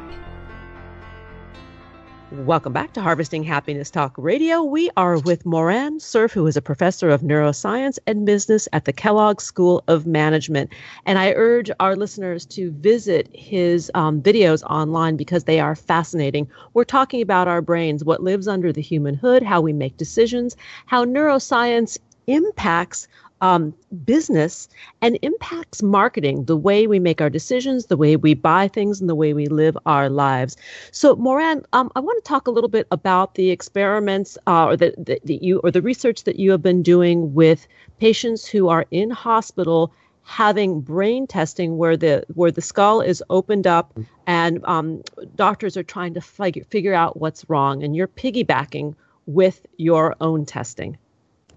Welcome back to Harvesting Happiness Talk Radio. We are with Moran Cerf, who is a professor of neuroscience and business at the Kellogg School of Management. And I urge our listeners to visit his um, videos online because they are fascinating. We're talking about our brains, what lives under the human hood, how we make decisions, how neuroscience impacts um, business and impacts marketing, the way we make our decisions, the way we buy things, and the way we live our lives. So, Moran, um, I want to talk a little bit about the experiments uh, or the, the, the, you or the research that you have been doing with patients who are in hospital having brain testing where the where the skull is opened up and um, doctors are trying to figure, figure out what's wrong and you're piggybacking with your own testing?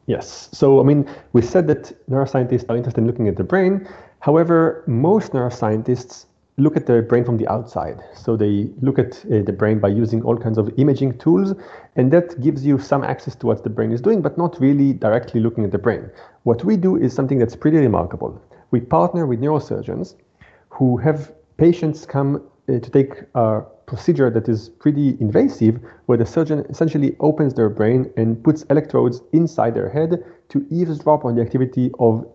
Yes. So, I mean, we said that neuroscientists are interested in looking at the brain. However, most neuroscientists look at the brain from the outside. So they look at uh, the brain by using all kinds of imaging tools, and that gives you some access to what the brain is doing, but not really directly looking at the brain. What we do is something that's pretty remarkable. We partner with neurosurgeons who have patients come uh, to take a procedure that is pretty invasive, where the surgeon essentially opens their brain and puts electrodes inside their head to eavesdrop on the activity of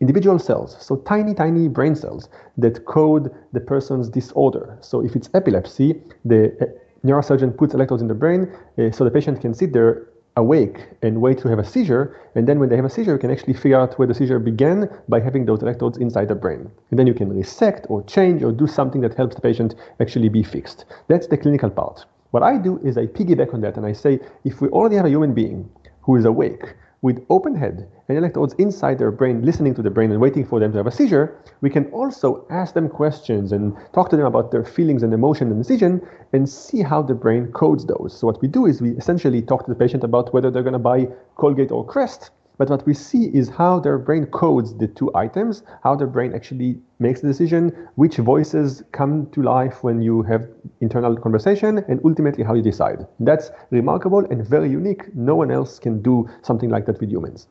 individual cells, so tiny, tiny brain cells that code the person's disorder. So if it's epilepsy, the uh, neurosurgeon puts electrodes in the brain uh, so the patient can sit there awake and wait to have a seizure. And then when they have a seizure, you can actually figure out where the seizure began by having those electrodes inside the brain. And then you can resect or change or do something that helps the patient actually be fixed. That's the clinical part. What I do is I piggyback on that and I say, if we already have a human being who is awake, with open head and electrodes inside their brain, listening to the brain and waiting for them to have a seizure, we can also ask them questions and talk to them about their feelings and emotion and decision and see how the brain codes those. So what we do is we essentially talk to the patient about whether they're going to buy Colgate or Crest but what we see is how their brain codes the two items, how their brain actually makes the decision, which voices come to life when you have internal conversation, and ultimately how you decide. That's remarkable and very unique. No one else can do something like that with humans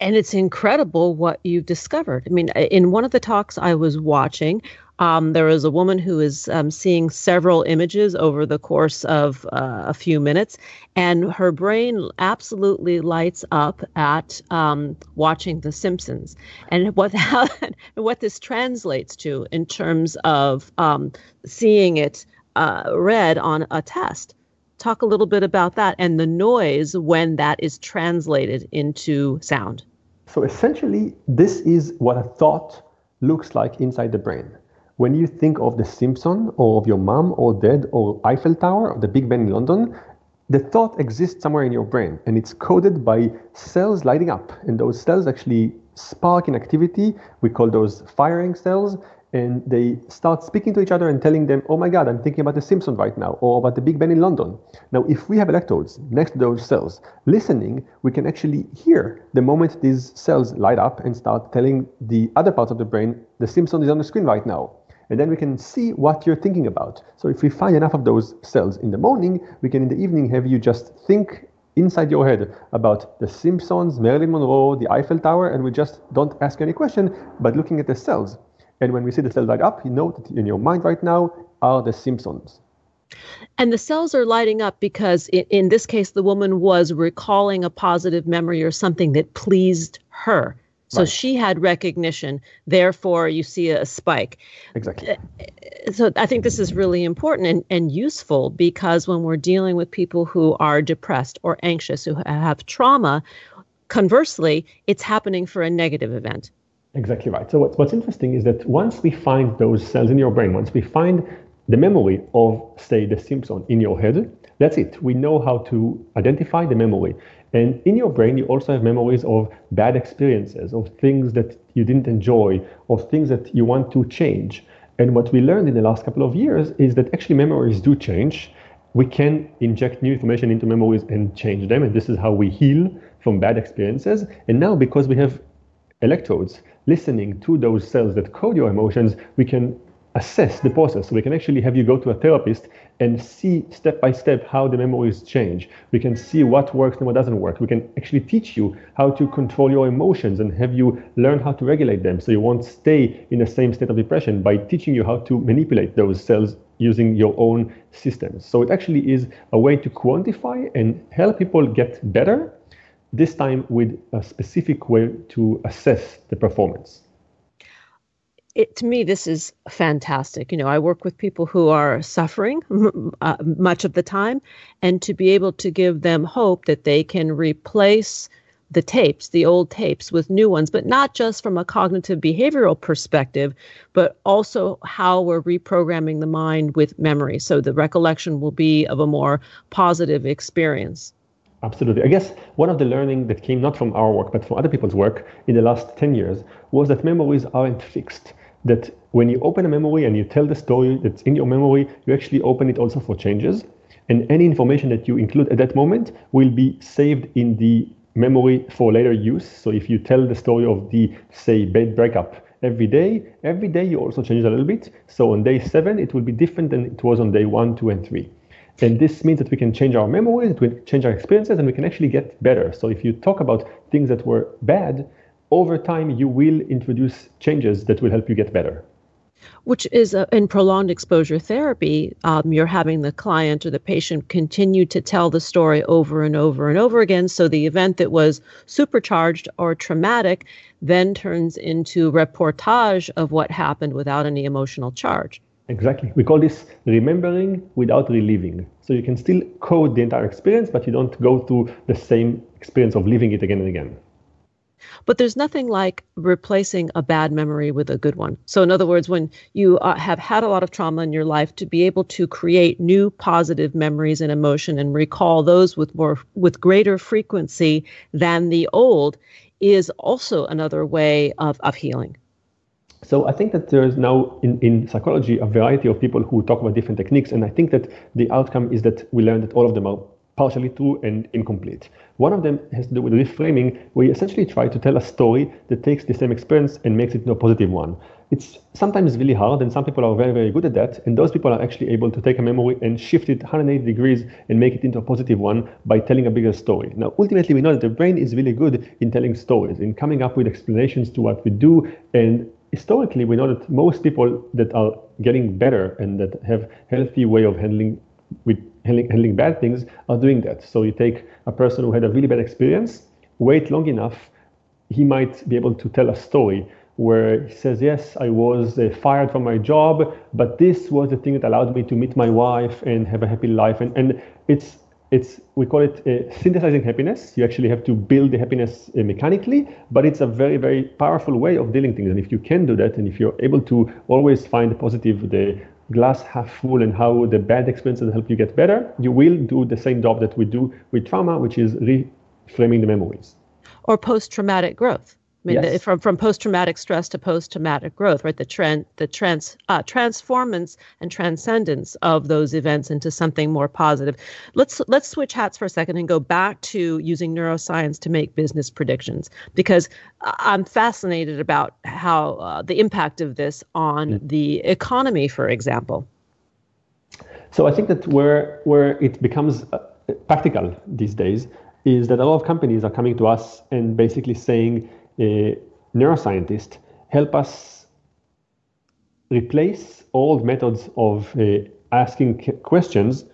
and it's incredible what you've discovered. I mean, in one of the talks I was watching, um, there was a woman who is um, seeing several images over the course of uh, a few minutes, and her brain absolutely lights up at um, watching The Simpsons. And what (laughs) how, what this translates to in terms of um, seeing it uh, read on a test. Talk a little bit about that and the noise when that is translated into sound. So essentially, this is what a thought looks like inside the brain when you think of the Simpson or of your mom or dad or Eiffel Tower or the Big Ben in London, the thought exists somewhere in your brain and it's coded by cells lighting up. And those cells actually spark in activity. We call those firing cells. And they start speaking to each other and telling them, oh my God, I'm thinking about the Simpson right now, or about the Big Ben in London. Now, if we have electrodes next to those cells listening, we can actually hear the moment these cells light up and start telling the other parts of the brain, the Simpson is on the screen right now and then we can see what you're thinking about. So if we find enough of those cells in the morning, we can in the evening have you just think inside your head about the Simpsons, Marilyn Monroe, the Eiffel Tower, and we just don't ask any question, but looking at the cells. And when we see the cells light up, you know that in your mind right now are the Simpsons. And the cells are lighting up because in, in this case, the woman was recalling a positive memory or something that pleased her. So right. she had recognition. Therefore, you see a spike. Exactly. Uh, so I think this is really important and, and useful because when we're dealing with people who are depressed or anxious, who have trauma, conversely, it's happening for a negative event. Exactly right. So what's, what's interesting is that once we find those cells in your brain, once we find the memory of, say, the Simpson in your head, that's it. We know how to identify the memory. And in your brain, you also have memories of bad experiences, of things that you didn't enjoy, of things that you want to change. And what we learned in the last couple of years is that actually memories do change. We can inject new information into memories and change them. And this is how we heal from bad experiences. And now, because we have electrodes listening to those cells that code your emotions, we can assess the process. We can actually have you go to a therapist and see step by step how the memories change. We can see what works and what doesn't work. We can actually teach you how to control your emotions and have you learn how to regulate them so you won't stay in the same state of depression by teaching you how to manipulate those cells using your own systems. So it actually is a way to quantify and help people get better, this time with a specific way to assess the performance it, to me, this is fantastic. You know, I work with people who are suffering uh, much of the time, and to be able to give them hope that they can replace the tapes, the old tapes, with new ones, but not just from a cognitive behavioral perspective, but also how we're reprogramming the mind with memory. So the recollection will be of a more positive experience. Absolutely. I guess one of the learning that came not from our work, but from other people's work in the last 10 years was that memories aren't fixed that when you open a memory and you tell the story that's in your memory, you actually open it also for changes. And any information that you include at that moment will be saved in the memory for later use. So if you tell the story of the, say, bed breakup every day, every day you also change a little bit. So on day seven, it will be different than it was on day one, two, and three. And this means that we can change our memories, we change our experiences, and we can actually get better. So if you talk about things that were bad, over time you will introduce changes that will help you get better which is uh, in prolonged exposure therapy, um, you're having the client or the patient continue to tell the story over and over and over again. So the event that was supercharged or traumatic then turns into reportage of what happened without any emotional charge. Exactly. We call this remembering without reliving. So you can still code the entire experience, but you don't go through the same experience of living it again and again. But there's nothing like replacing a bad memory with a good one. So, in other words, when you uh, have had a lot of trauma in your life, to be able to create new positive memories and emotion and recall those with more with greater frequency than the old is also another way of, of healing. So I think that there is now in, in psychology a variety of people who talk about different techniques, and I think that the outcome is that we learn that all of them are partially true and incomplete. One of them has to do with reframing, where you essentially try to tell a story that takes the same experience and makes it into a positive one. It's sometimes really hard, and some people are very, very good at that. And those people are actually able to take a memory and shift it 180 degrees and make it into a positive one by telling a bigger story. Now, ultimately, we know that the brain is really good in telling stories, in coming up with explanations to what we do. And historically, we know that most people that are getting better and that have healthy way of handling with handling, handling bad things are doing that. So you take a person who had a really bad experience, wait long enough, he might be able to tell a story where he says, Yes, I was uh, fired from my job, but this was the thing that allowed me to meet my wife and have a happy life. And, and it's it's we call it uh, synthesizing happiness. You actually have to build the happiness uh, mechanically, but it's a very very powerful way of dealing things. And if you can do that, and if you're able to always find the positive, the glass half full and how the bad experiences help you get better, you will do the same job that we do with trauma, which is reframing the memories. Or post traumatic growth. I mean, Yes. the, from from post traumatic stress to post traumatic growth, right? The trend, the trans, uh, transformance and transcendence of those events into something more positive. Let's let's switch hats for a second and go back to using neuroscience to make business predictions because I'm fascinated about how uh, the impact of this on the economy, for example. So I think that where where it becomes uh, practical these days is that a lot of companies are coming to us and basically saying, neuroscientists, help us replace old methods of uh, asking questions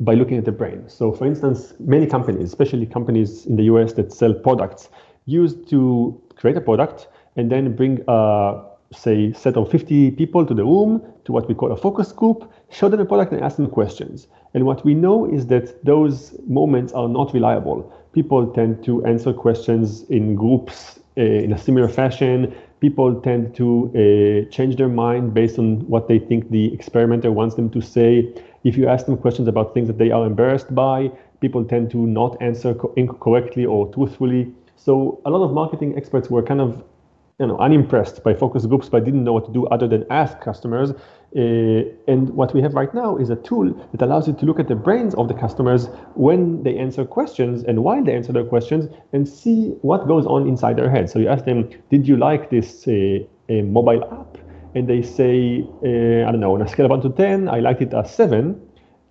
by looking at the brain. So, for instance, many companies, especially companies in the US that sell products, used to create a product and then bring a say set of 50 people to the room to what we call a focus group show them the product and ask them questions and what we know is that those moments are not reliable people tend to answer questions in groups uh, in a similar fashion people tend to uh, change their mind based on what they think the experimenter wants them to say if you ask them questions about things that they are embarrassed by people tend to not answer co- incorrectly or truthfully so a lot of marketing experts were kind of you know, unimpressed by focus groups, but didn't know what to do other than ask customers. Uh, and what we have right now is a tool that allows you to look at the brains of the customers when they answer questions and while they answer their questions and see what goes on inside their head. So you ask them, did you like this uh, mobile app? And they say, uh, I don't know, on a scale of 1 to 10, I liked it a 7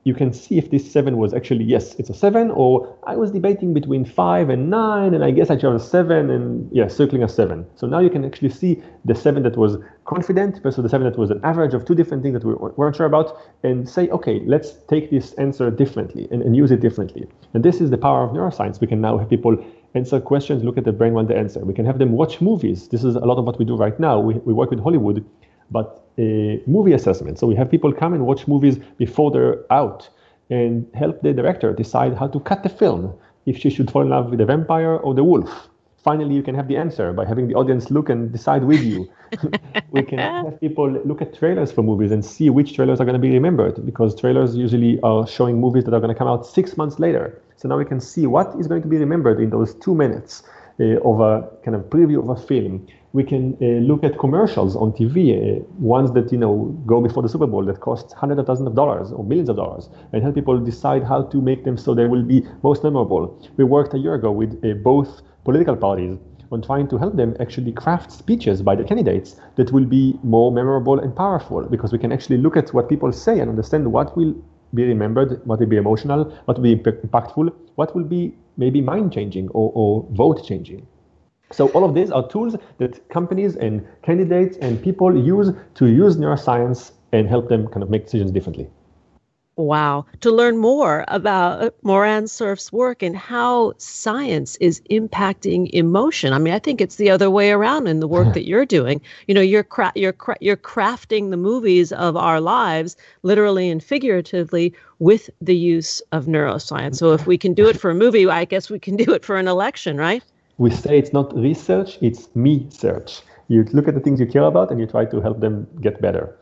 you can see if this seven was actually yes, it's a seven, or I was debating between five and nine, and I guess I chose a seven, and yeah, circling a seven. So now you can actually see the seven that was confident versus the seven that was an average of two different things that we weren't sure about, and say, okay, let's take this answer differently and, and use it differently. And this is the power of neuroscience. We can now have people answer questions, look at the brain while they answer. We can have them watch movies. This is a lot of what we do right now. We, we work with Hollywood, but a movie assessment. So we have people come and watch movies before they're out and help the director decide how to cut the film, if she should fall in love with the vampire or the wolf. Finally, you can have the answer by having the audience look and decide with you. (laughs) we can have people look at trailers for movies and see which trailers are going to be remembered because trailers usually are showing movies that are going to come out six months later. So now we can see what is going to be remembered in those two minutes uh, of a kind of preview of a film. We can uh, look at commercials on TV, uh, ones that you know go before the Super Bowl that cost hundreds of thousands of dollars or millions of dollars, and help people decide how to make them so they will be most memorable. We worked a year ago with uh, both political parties on trying to help them actually craft speeches by the candidates that will be more memorable and powerful because we can actually look at what people say and understand what will be remembered, what will be emotional, what will be impactful, what will be maybe mind changing or, or vote changing. So all of these are tools that companies and candidates and people use to use neuroscience and help them kind of make decisions differently. Wow. To learn more about uh, Moran Cerf's work and how science is impacting emotion. I mean, I think it's the other way around in the work (laughs) that you're doing. You know, you're cra- you're cra- you're crafting the movies of our lives literally and figuratively with the use of neuroscience. So if we can do it for a movie, I guess we can do it for an election, right? We say it's not research, it's me search. You look at the things you care about and you try to help them get better.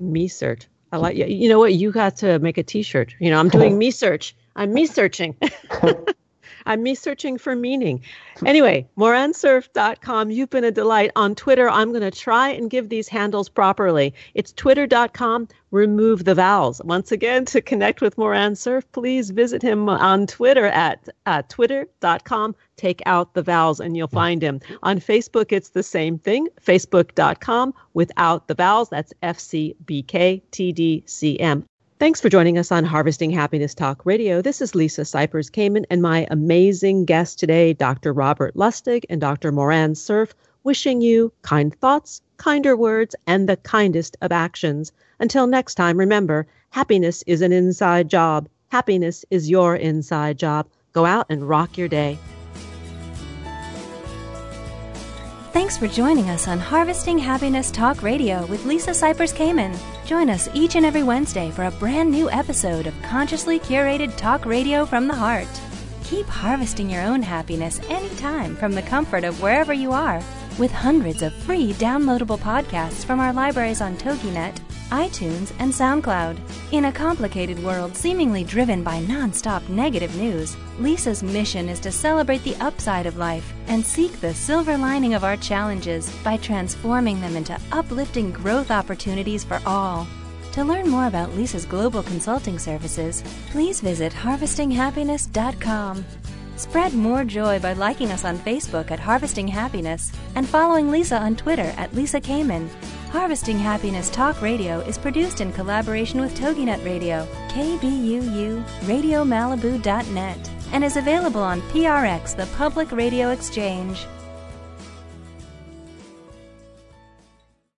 Me search. I like you. You know what? You got to make a T-shirt. You know, I'm doing (laughs) me search. I'm me searching. (laughs) I'm me searching for meaning. Anyway, morancerf.com. You've been a delight. On Twitter, I'm going to try and give these handles properly. It's twitter.com. Remove the vowels. Once again, to connect with Moran Cerf, please visit him on Twitter at uh, twitter.com. Take out the vowels and you'll find him. On Facebook, it's the same thing. Facebook.com without the vowels. That's FCBKTDCM. Thanks for joining us on Harvesting Happiness Talk Radio. This is Lisa Cypers Kamen and my amazing guest today, Dr. Robert Lustig and Dr. Moran Cerf, wishing you kind thoughts, kinder words, and the kindest of actions. Until next time, remember, happiness is an inside job. Happiness is your inside job. Go out and rock your day. Thanks for joining us on Harvesting Happiness Talk Radio with Lisa Cypers Kamen. Join us each and every Wednesday for a brand new episode of consciously curated talk radio from the heart. Keep harvesting your own happiness anytime from the comfort of wherever you are with hundreds of free downloadable podcasts from our libraries on TogiNet, iTunes, and SoundCloud. In a complicated world seemingly driven by nonstop negative news, Lisa's mission is to celebrate the upside of life and seek the silver lining of our challenges by transforming them into uplifting growth opportunities for all. To learn more about Lisa's global consulting services, please visit harvestinghappiness.com. Spread more joy by liking us on Facebook at Harvesting Happiness and following Lisa on Twitter at Lisa Kamen. Harvesting Happiness Talk Radio is produced in collaboration with TogiNet Radio, KBUU, RadioMalibu.net, and is available on PRX, the Public Radio Exchange.